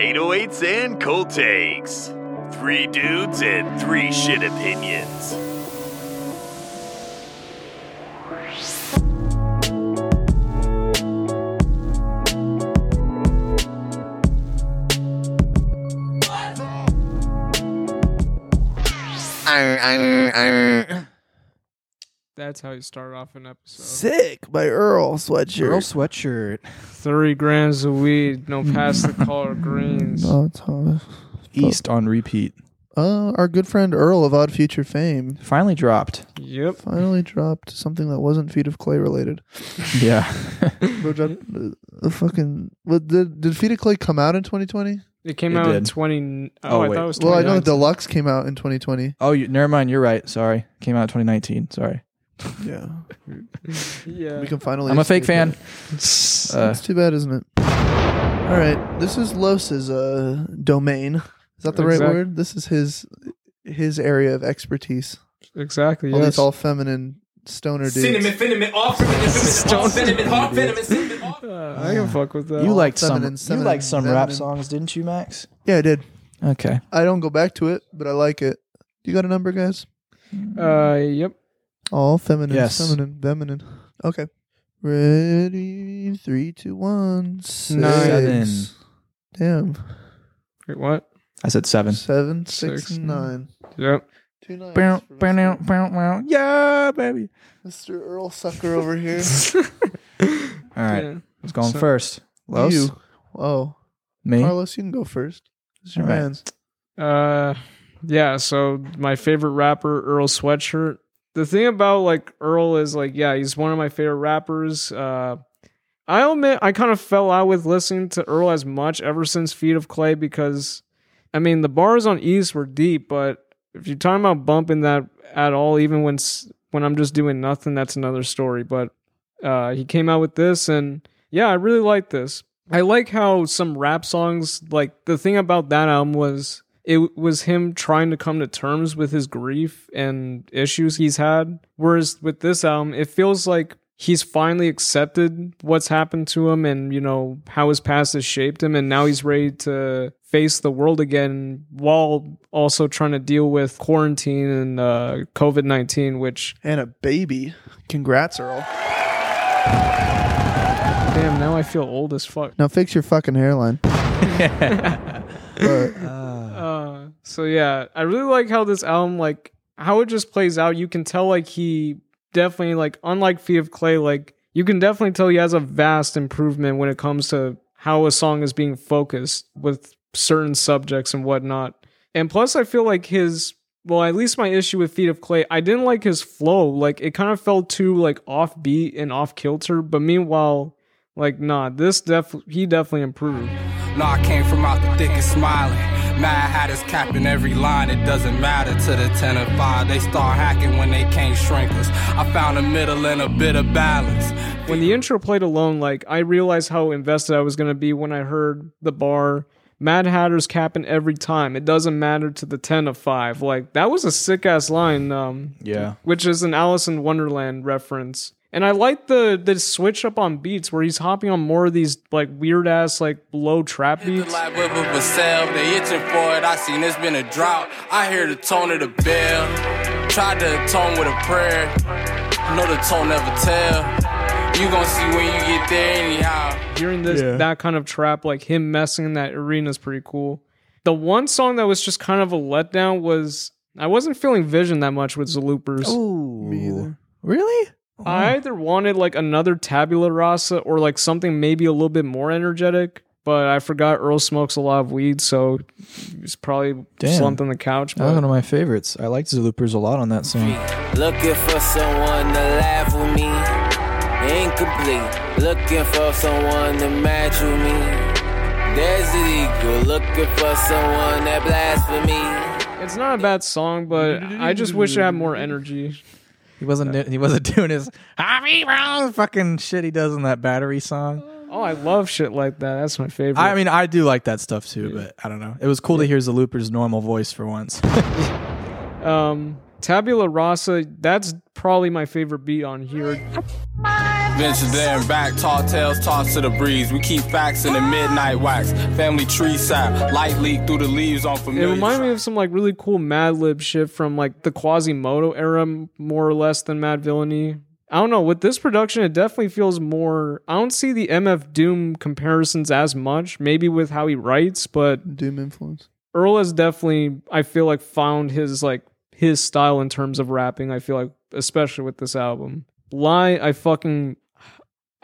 808s and cold takes. Three dudes and three shit opinions. That's how you start off an episode. Sick by Earl sweatshirt. Girl sweatshirt. Three grams of weed, no past the color greens. Oh, Thomas. East on repeat. Uh, our good friend Earl of Odd Future fame Finally dropped. Yep. finally dropped something that wasn't Feet of Clay related. Yeah. Bro dropped uh, a fucking. What, did did Feet of Clay come out in 2020? It came It out in did. 20. Oh, Oh, I wait. thought it was Well, I know the deluxe came out in 2020. oh, you, never mind. You're right. Sorry. Came out in 2019. Sorry. Yeah, Yeah. we can finally. I'm a fake fan. it. Uh, It's too bad, isn't it? All right, this is Los's uh, domain. Is that the right Exact- word? This is his his area of expertise. exactly. All Yes. these all feminine stoner dudes. Cinnamon, cinnamon, all cinnamon, cinnamon, all cinnamon, all cinnamon, cinnamon, all Uh, I can fuck with that. you liked some. feminine, You feminine, liked some rap feminine. songs, didn't you, Max? Yeah, I did. Okay. I don't go back to it, but I like it. You got a number, guys? Uh, yep. All feminine, Yes. feminine, feminine. Okay. Ready? Three, two, one. Six. Nine. Seven. Damn. Wait, what? I said seven. Seven, six, Six, nine. Yep. Two nines. Bow, for bow, now, Mr. bow, bow. Yeah, baby. Mr. Earl Sucker over here. All right. Yeah. Who's going So- first? Los? You. Oh, Me? Carlos, you can go first. It's your All right. man's. Uh, yeah. So my favorite rapper, Earl Sweatshirt. The thing about like Earl is like, yeah, he's one of my favorite rappers. Uh, I admit I kind of fell out with listening to Earl as much ever since Feet of Clay because, I mean, the bars on East were deep, but if you're talking about bumping that at all, even when when I'm just doing nothing, that's another story. But uh, he came out with this, and yeah, I really like this. I like how some rap songs, like the thing about that album was it was him trying to come to terms with his grief and issues he's had. Whereas with this album, it feels like he's finally accepted what's happened to him and, you know, how his past has shaped him. And now he's ready to face the world again while also trying to deal with quarantine and uh, COVID 19, which, And a baby. Congrats, Earl. damn, now I feel old as fuck. Now fix your fucking hairline. but Uh, so yeah, I really like how this album, like how it just plays out. You can tell like he definitely like unlike Feet of Clay, like you can definitely tell he has a vast improvement when it comes to how a song is being focused with certain subjects and whatnot. And plus, I feel like his well, at least my issue with Feet of Clay, I didn't like his flow. Like it kind of felt too like offbeat and off kilter. But meanwhile, like nah, this def he definitely improved. No, I came from out the thick and smiling. Mad Hatters capping every line, it doesn't matter to the 10 and 5. They start hacking when they can't shrink us. I found a middle and a bit of balance. when the intro played alone, like I realized how invested I was gonna be when I heard the bar. Mad Hatter's capping every time. It doesn't matter to the ten of five. Like that was a sick ass line. Um, Yeah. which is an Alice in Wonderland reference. And I like the the switch up on beats where he's hopping on more of these like weird ass like low trap beats. light whip of a they itching for it. I seen it's been a drought. I hear the tone of the bell. Tried to atone with a prayer. Know the tone never tell. You gon' see when you get there anyhow. Hearing this that kind of trap, like him messing in that arena is pretty cool. The one song that was just kind of a letdown was I wasn't feeling Vision that much with Zelooperz. Ooh. me either. Really? I oh. either wanted like another Tabula Rasa or like something maybe a little bit more energetic, but I forgot Earl smokes a lot of weed, so he's probably Damn. slumped on the couch. That was one of my favorites. I liked Zelooperz a lot on that song. Looking for someone to laugh with me. Incomplete. Looking for someone to match with me. There's an eagle looking for someone that blasphemy. it's not a bad song, but I just wish it had more energy. He wasn't. He wasn't doing his "Happy Brown" fucking shit he does in that battery song. Oh, I love shit like that. That's my favorite. I mean, I do like that stuff too, but I don't know. It was cool to hear Zelooperz's normal voice for once. Um, Tabula Rasa, that's probably my favorite beat on here. Venture there and back, tall tales tossed to the breeze. We keep facts in the midnight wax. Family tree sap, light leak through the leaves on It familiar. reminded me of some like really cool Madlib shit from like the Quasimoto era, more or less than Madvillainy. I don't know. With this production, it definitely feels more. I don't see the MF Doom comparisons as much. Maybe with how he writes, but Doom influence. Earl has definitely, I feel like, found his like his style in terms of rapping. I feel like, especially with this album, Lye, I fucking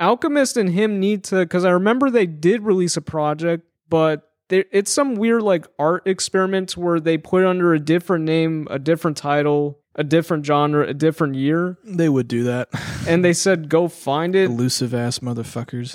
Alchemist and him need to because I remember they did release a project, but it's some weird like art experiment where they put under a different name, a different title, a different genre, a different year, They would do that. and they said go find it. Elusive ass motherfuckers.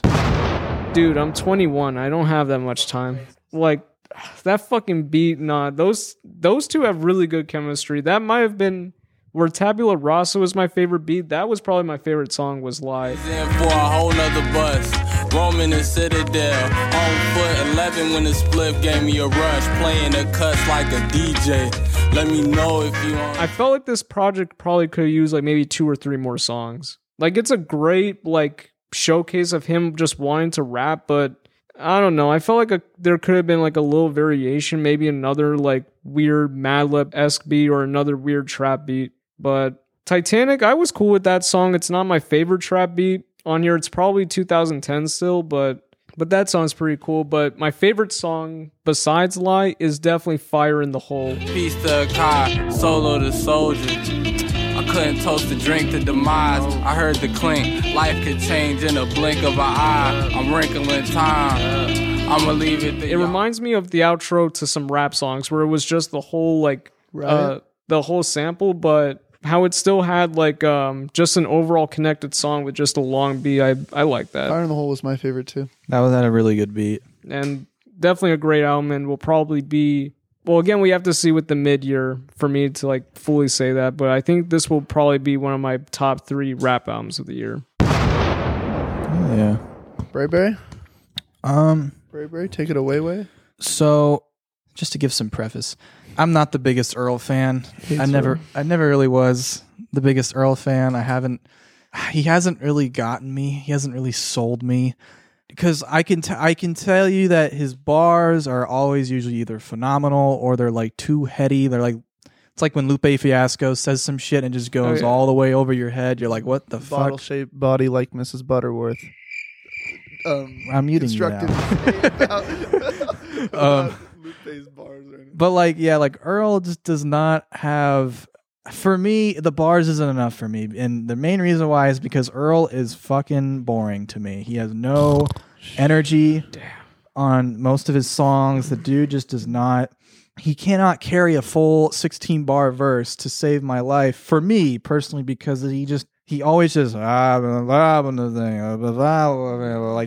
Dude, I'm 21. I don't have that much time. Like that fucking beat, nah. Those those two have really good chemistry. That might have been where Tabula Rasa was my favorite beat. That was probably my favorite song. Was Lye. for a whole nother bus. Roaming the Citadel. On foot 11 when the split gave me a rush. Playing the cuts like a DJ. Let me know if you want. I felt like this project probably could have used like maybe two or three more songs. Like it's a great like showcase of him just wanting to rap, but I don't know. I felt like a, there could have been like a little variation, maybe another like weird Madlib esque beat or another weird trap beat. But Titanic, I was cool with that song. It's not my favorite trap beat on here. It's probably 2010 still, but but that song's pretty cool. But my favorite song besides Lye is definitely Fire in the Hole. Peace to Kai, solo to soldier. I couldn't toast the drink to demise. I heard the clink. Life could change in a blink of an eye. I'm wrinkling time. I'ma leave it. It reminds me of the outro to some rap songs where it was just the whole like uh, the whole sample, but how it still had like um just an overall connected song with just a long beat. I I like that. Fire in the Hole was my favorite too. That was at a really good beat. And definitely a great album and will probably be well again we have to see with the mid year for me to like fully say that, but I think this will probably be one of my top 3 rap albums of the year. Yeah. Brayberry, Um. Brayberry, take it away, way. So, just to give some preface, I'm not the biggest Earl fan. I never, Earl. I never really was the biggest Earl fan. I haven't. He hasn't really gotten me. He hasn't really sold me. Because I can, t- I can tell you that his bars are always usually either phenomenal or they're like too heady. They're like, it's like when Lupe Fiasco says some shit and just goes yeah. all the way over your head. You're like, what the Bottle fuck? shaped body like Mrs. Butterworth. Um, I'm muting you now. about, Um, Lupe's bars. But like, yeah, like Earl just does not have for me, the bars isn't enough for me, and the main reason why is because Earl is fucking boring to me. He has no energy on most of his songs. The dude just does not. He cannot carry a full 16 bar verse to save my life for me personally because he just he always just like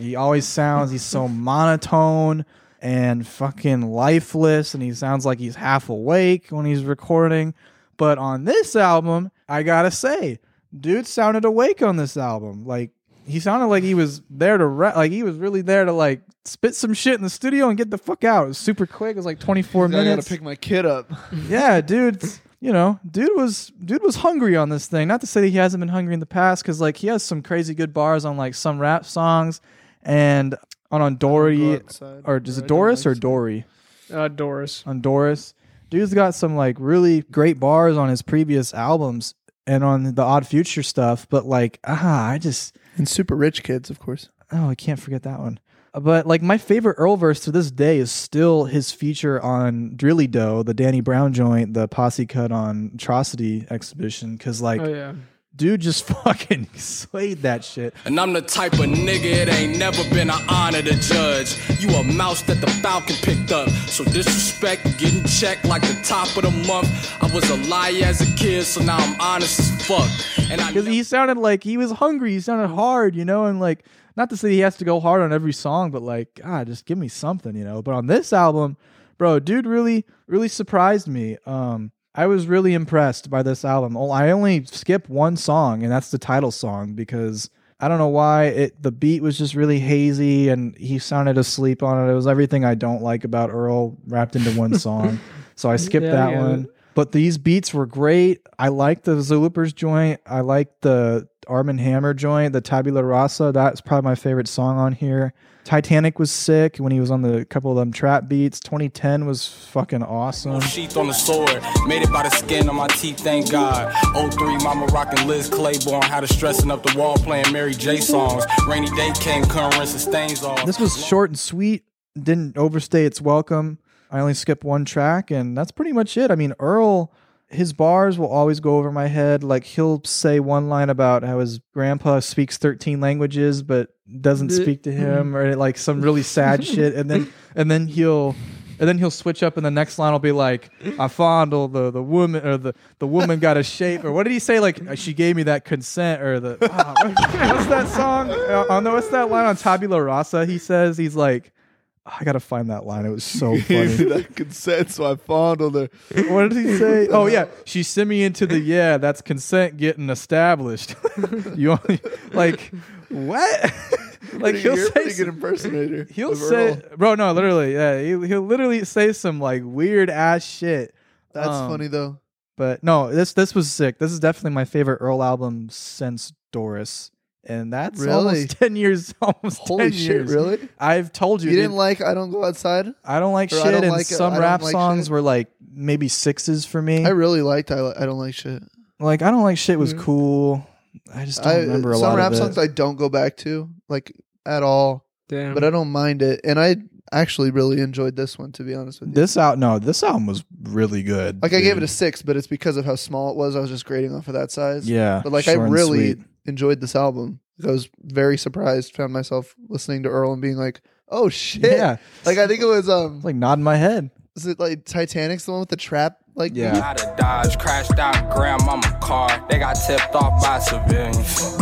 he always sounds he's so monotone and fucking lifeless and he sounds like he's half awake when he's recording but on this album i gotta say dude sounded awake on this album like he sounded like he was there to ra- like he was really there to like spit some shit in the studio and get the fuck out it was super quick it was like 24 I gotta pick my kid up. yeah, dude. You know, dude was dude was hungry on this thing. Not to say that he hasn't been hungry in the past, because like he has some crazy good bars on like some rap songs, and on on Dory or is it Doris or Dory Uh Doris. on Doris. Dude's got some like really great bars on his previous albums and on the Odd Future stuff, but like ah, I just And super rich kids, of course. Oh, I can't forget that one. But like my favorite Earl verse to this day is still his feature on Really Doe, the Danny Brown joint, the posse cut on Atrocity exhibition. Cause like, Oh yeah. Dude just fucking slayed that shit. And I'm the type of nigga it ain't never been an honor to judge. You a mouse that the Falcon picked up. So disrespect getting checked like the top of the month. I was a liar as a kid, so now I'm honest as fuck. And I Cause he sounded like he was hungry. He sounded hard, you know, and like not to say he has to go hard on every song, but like, God, just give me something, you know. But on this album, bro, dude really, really surprised me. Um, I was really impressed by this album. Oh, I only skipped one song, and that's the title song because I don't know why it. The beat was just really hazy, and he sounded asleep on it. It was everything I don't like about Earl wrapped into one song. so I skipped Yeah, that get one. But these beats were great. I like the Zelooperz joint. I like the Armand Hammer joint, the Tabula Rasa. That's probably my favorite song on here. Titanic was sick when he was on the couple of them trap beats. 2010 was fucking awesome. Sheath on the sword, made it by the skin on my teeth, thank God. 03, mama rocking Liz Claiborne, had her stressing up the wall playing Mary J songs. Rainy day came, couldn't rinse the stains off. This was short and sweet, didn't overstay its welcome. I only skip one track, and that's pretty much it. I mean, Earl, his bars will always go over my head. Like, he'll say one line about how his grandpa speaks 13 languages, but doesn't speak to him, or like some really sad shit. And then, and then he'll. And then he'll switch up, and the next line will be like, "I fondle the the woman, or the the woman got a shape, or what did he say? Like she gave me that consent, or the ah, what's that song? Uh, oh no, what's that line on Tabula Rasa? He says he's like, I gotta find that line. It was so funny. that consent, so I fondled her. what did he say? Oh yeah, she sent me into the yeah. That's consent getting established. you only, like what? like he'll you're say good impersonator. he'll say bro no literally yeah he, he'll literally say some like weird ass shit. That's um, funny though. But no, this this was sick. This is definitely my favorite Earl album since Doris. And that's Really? almost ten years. Almost Holy ten shit! years. Really? I've told you, You didn't like "I Don't Go Outside"? I don't like Or shit, don't and like some I rap like songs shit. were like maybe sixes for me. I really liked "I, I Don't Like Shit." like I don't like shit was Mhm. cool. I just don't I, remember a some lot rap of it. songs I don't go back to like at all, Damn. but I don't mind it, and I actually really enjoyed this one. To be honest with you, this out no, this album was really good. like I gave it a six, but it's because of how small it was. I was just grading off of that size. yeah, but like I really sweet. Enjoyed this album. I was very surprised. Found myself listening to Earl and being like, "Oh shit!" yeah, Like I think it was um, like nodding my head. is it like Titanic's the one with the trap? Like Yeah. Out of Dodge, crashed out grandmama car. They got tipped off by civilians.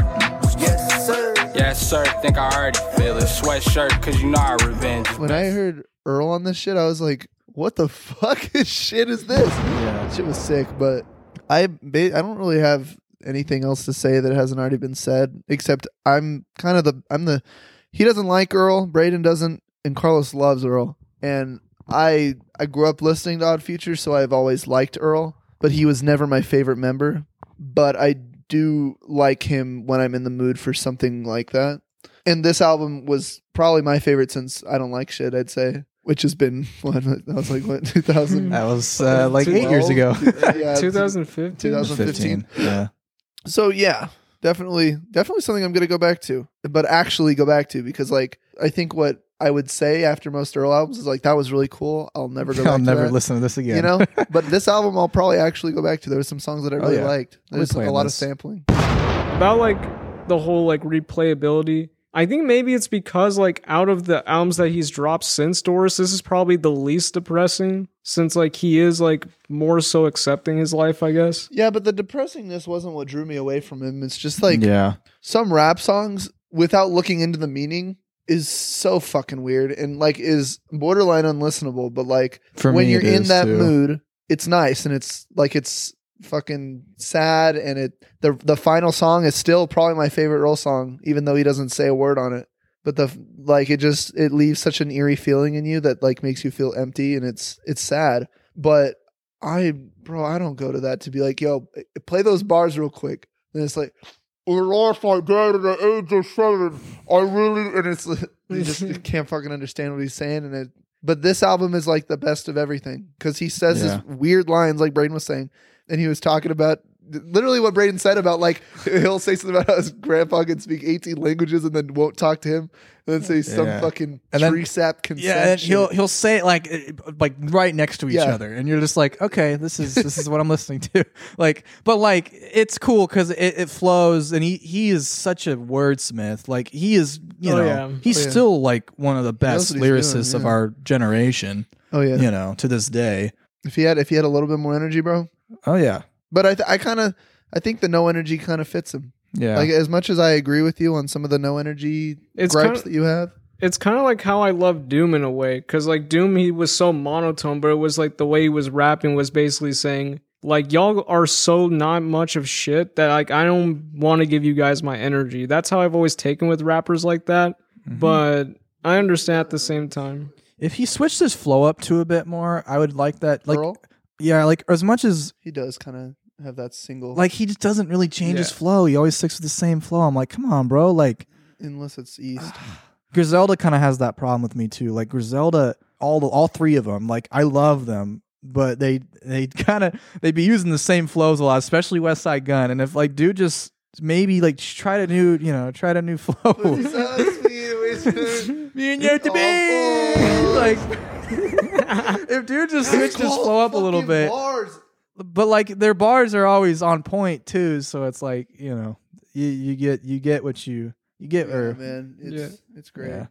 yes sir. Yes, sir, think I already feel it. Sweatshirt, cause you know I revenge. When I heard Earl on this shit, I was like, "What the fuck is shit is this?" Yeah, Shit was sick, but I ba- I don't really have anything else to say that hasn't already been said. Except I'm kind of the I'm the he doesn't like Earl, Braden doesn't, and Carlos loves Earl. And I I grew up listening to Odd Future, so I've always liked Earl, but he was never my favorite member. But I do like him when I'm in the mood for something like that. And this album was probably my favorite since I don't like shit. I'd say. Which has been what that was like what 2000 that was uh, like eight years ago. yeah, 2015. 2015. Yeah, So yeah, definitely, definitely something I'm gonna go back to, but actually go back to because like I think what I would say after most Earl albums is like that was really cool. I'll never go. I'll back to never that. listen to this again. You know, but this album I'll probably actually go back to. There were some songs that I Oh, really yeah. liked. There's a lot this. of sampling. about like the whole like replayability. I think maybe it's because like out of the albums that he's dropped since Doris, this is probably the least depressing since like he is like more so accepting his life, I guess. Yeah, but the depressingness wasn't what drew me away from him. It's just like yeah, some rap songs without looking into the meaning is so fucking weird and like is borderline unlistenable. But like for when me, you're in that too. mood, it's nice and it's like it's fucking sad and it the the final song is still probably my favorite roll song, even though he doesn't say a word on it. But the like it just it leaves such an eerie feeling in you that like makes you feel empty and it's it's sad. But I bro, I don't go to that to be like, yo, play those bars real quick. And it's like I lost my dad at the age of seven. I really and it's you just can't fucking understand what he's saying and it but this album is like the best of everything because he says Yeah. his weird lines, like Braden was saying, and he was talking about literally what Braden said about like he'll say something about how his grandpa can speak eighteen languages and then won't talk to him, and then say some Yeah. fucking And then- tree sap consent. Yeah, and he'll he'll say it like uh, like right next to each Yeah. other, and you're just like, okay, this is this is what I'm listening to. Like, but like it's cool because it, it flows, and he he is such a wordsmith. Like he is, you Oh, know, yeah. he's Oh, yeah. still like one of the best lyricists doing, of our generation. oh yeah. You know, to this day. If he had if he had a little bit more energy, bro. Oh yeah, But I th- I kind of I think the no energy kind of fits him. yeah. Like as much as I agree with you on some of the no energy It's gripes kinda- that you have. It's kind of like how I love Doom in a way, because like Doom, he was so monotone, but it was like the way he was rapping was basically saying, like, y'all are so not much of shit that like I don't want to give you guys my energy. That's how I've always taken with rappers like that. Mm-hmm. But I understand at the same time. if he switched his flow up to a bit more, I would like that. Like, Earl? yeah, like as much as He does kind of have that single, like he just doesn't really change his Yeah. flow. He always sticks with the same flow. I'm like, come on, bro. Like unless it's East. Griselda kind of has that problem with me too. Like Griselda, all the all three of them, like I love them, but they they kind of they be using the same flows a lot, especially Westside Gunn. And if like dude just maybe like sh- try a new, you know, try a new flow. Me and you to be like if dude just switched his flow up a little bit. But like their bars are always on point too, so it's like you know you you get you get what you you get Yeah, or man, it's it's great. Yeah.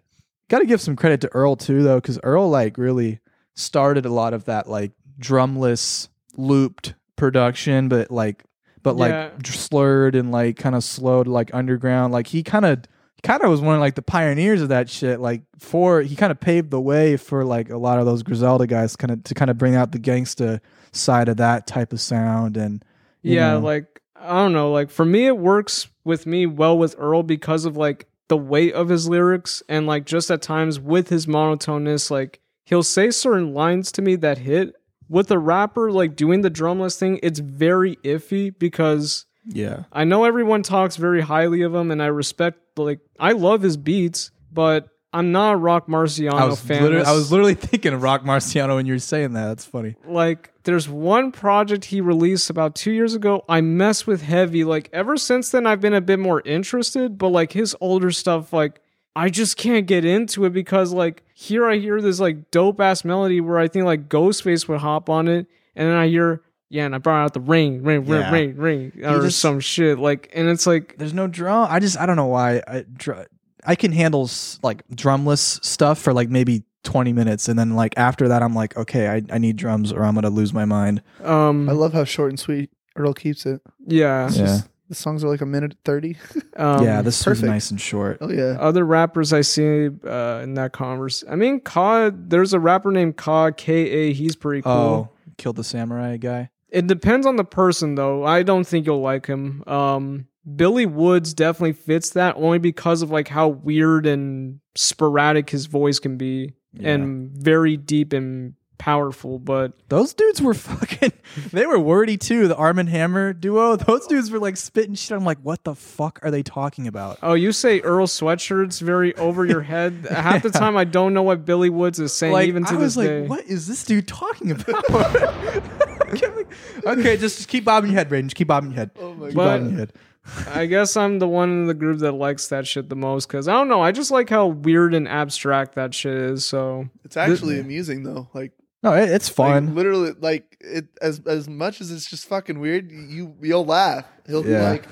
Got to give some credit to Earl too, though, because Earl like really started a lot of that like drumless looped production, but like but like Yeah. dr- slurred and like kind of slowed like underground. Like he kind of kind of was one of like the pioneers of that shit. Like for he kind of paved the way for like a lot of those Griselda guys kind of to kind of bring out the gangsta side of that type of sound and yeah, know. like I don't know, like for me it works with me well with Earl because of like the weight of his lyrics and like just at times with his monotoneness, like he'll say certain lines to me that hit. With a rapper like doing the drumless thing, it's very iffy because yeah. I know everyone talks very highly of him and I respect like I love his beats, but I'm not a Roc Marciano I fan. I was literally thinking of Roc Marciano when you were saying that. That's funny. like there's one project he released about two years ago i mess with heavy like ever since then i've been a bit more interested but like his older stuff like i just can't get into it because like here i hear this like dope ass melody where i think like ghostface would hop on it and then i hear yeah and i brought out the ring ring ring Yeah. ring ring or just- some shit like and it's like There's no drum. I just I don't know why. I dr- I can handle s- like drumless stuff for like maybe 20 minutes, and then like after that, I'm like, okay, I, I need drums or I'm gonna lose my mind. um I love how short and sweet Earl keeps it. yeah It's Yeah. just- the songs are like a minute thirty. um, yeah, this is perfect. nice and short. oh yeah, other rappers I see uh, in that converse. I mean, Ka. There's a rapper named Ka K A. He's pretty cool. Oh, killed the samurai guy. It depends on the person, though. I don't think you'll like him. Um, Billy Woods definitely fits that only because of like how weird and sporadic his voice can be, and very deep and powerful. But Those dudes were fucking. They were wordy too. The Armand Hammer duo. Those dudes were like spitting shit. I'm like, what the fuck are they talking about? oh, you say Earl Sweatshirt's very over your head. Half the time, I don't know what Billy Woods is saying, like even to I was this like, day. what is this dude talking about? okay, just, just keep bobbing your head, Braden. Just keep bobbing your head. Oh my keep But- bobbing your head. I guess I'm the one in the group that likes that shit the most because I don't know. I just like how weird and abstract that shit is. So it's actually amusing though. Like, No, it, it's like, fun. literally, like it as as much as it's just fucking weird. You you'll laugh. He'll be like.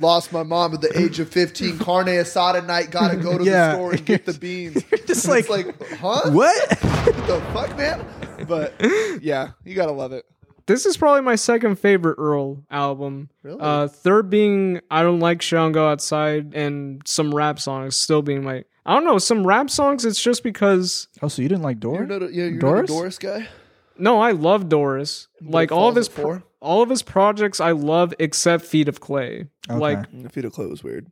Lost my mom at the age of 15. Carne asada night. Gotta go to Yeah. the store and get the beans. just like, like, huh? what? What the fuck, man? But yeah, you gotta love it. This is probably my second favorite Earl album. Really? Uh, third being I don't like Shit Go Outside, and some rap songs still being my. I don't know some rap songs. It's just because Oh, so you didn't like Doris? You're not a, yeah, you're Doris? not a Doris guy. no, I love Doris. Like all of his at pro- all of his projects, I love except Feet of Clay. Okay. Like Feet of Clay was weird.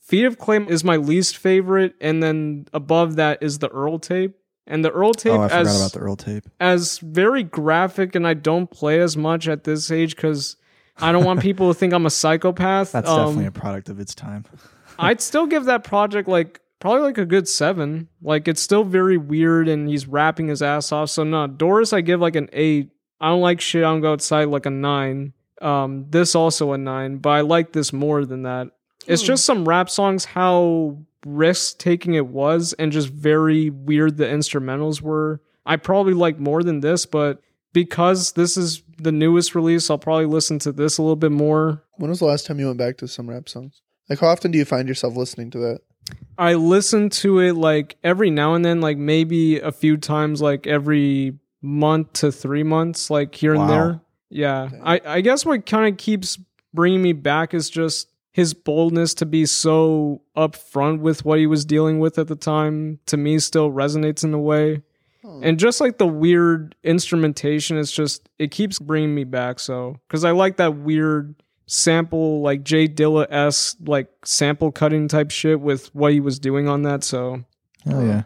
Feet of Clay is my least favorite, and then above that is the Earl tape. And the Earl tape, oh, I forgot as about the Earl tape. as very graphic, and I don't play as much at this age because I don't want people to think I'm a psychopath. That's Um, definitely a product of its time. I'd still give that project like probably like a good seven. Like it's still very weird, and he's rapping his ass off. So no, Doris, I give like an eight. I don't like shit. I don't go outside like a nine. Um, this also a nine, but I like this more than that. It's just some rap songs how risk taking it was, and just very weird the instrumentals were. I probably like more than this, but because this is the newest release, I'll probably listen to this a little bit more. When was the last time you went back to some rap songs? Like, how often do you find yourself listening to that? I listen to it like every now and then, like maybe a few times, like every month to three months, like here Wow. and there. Yeah. I, I guess what kind of keeps bringing me back is just his boldness to be so upfront with what he was dealing with at the time, to me, still resonates in a way. Hmm. And just like the weird instrumentation, it's just, it keeps bringing me back. So, because I like that weird sample, like Jay Dilla s like sample cutting type shit with what he was doing on that. So, Oh yeah.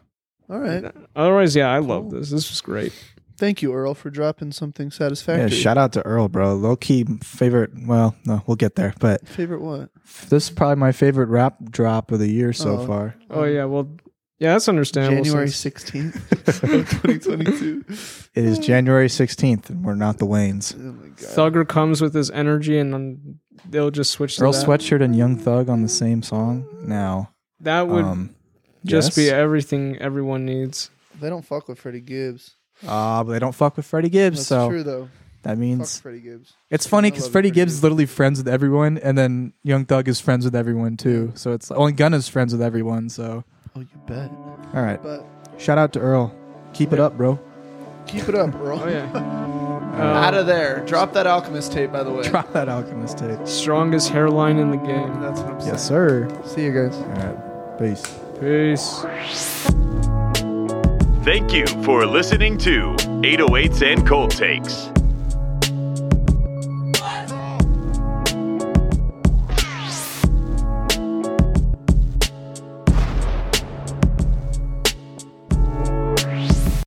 All right. otherwise, yeah, I love this. This was great. Thank you, Earl, for dropping something satisfactory. Yeah, shout out to Earl, bro. Low key favorite. Well, no, we'll get there. But Favorite what? this is probably my favorite rap drop of the year so Oh. far. Oh yeah, well, yeah, that's understandable. January 16th, 2022. It is January 16th, and we're not the Waynes. Oh my god. Thugger comes with his energy, and then they'll just switch to Earl that. Sweatshirt and Young Thug on the same song. Now, That would um, just be everything everyone needs. They don't fuck with Freddie Gibbs. Ah, but they don't fuck with Freddie Gibbs, That's so true though. that Fuck means Freddie Gibbs. it's funny I because love Freddie Freddie Gibbs is literally friends with everyone, and then Young Thug is friends with everyone too. So it's only Gunna's friends with everyone. So Oh, you bet. all right, But shout out to Earl. Keep it up, bro. keep it up, Earl. Oh yeah. Out Uh, of there. Drop that Alchemist tape, by the way. Drop that Alchemist tape. strongest hairline in the game. That's what I'm saying. Yes, sir. See you guys. All right, peace. Peace. Thank you for listening to 808s and Cold Takes.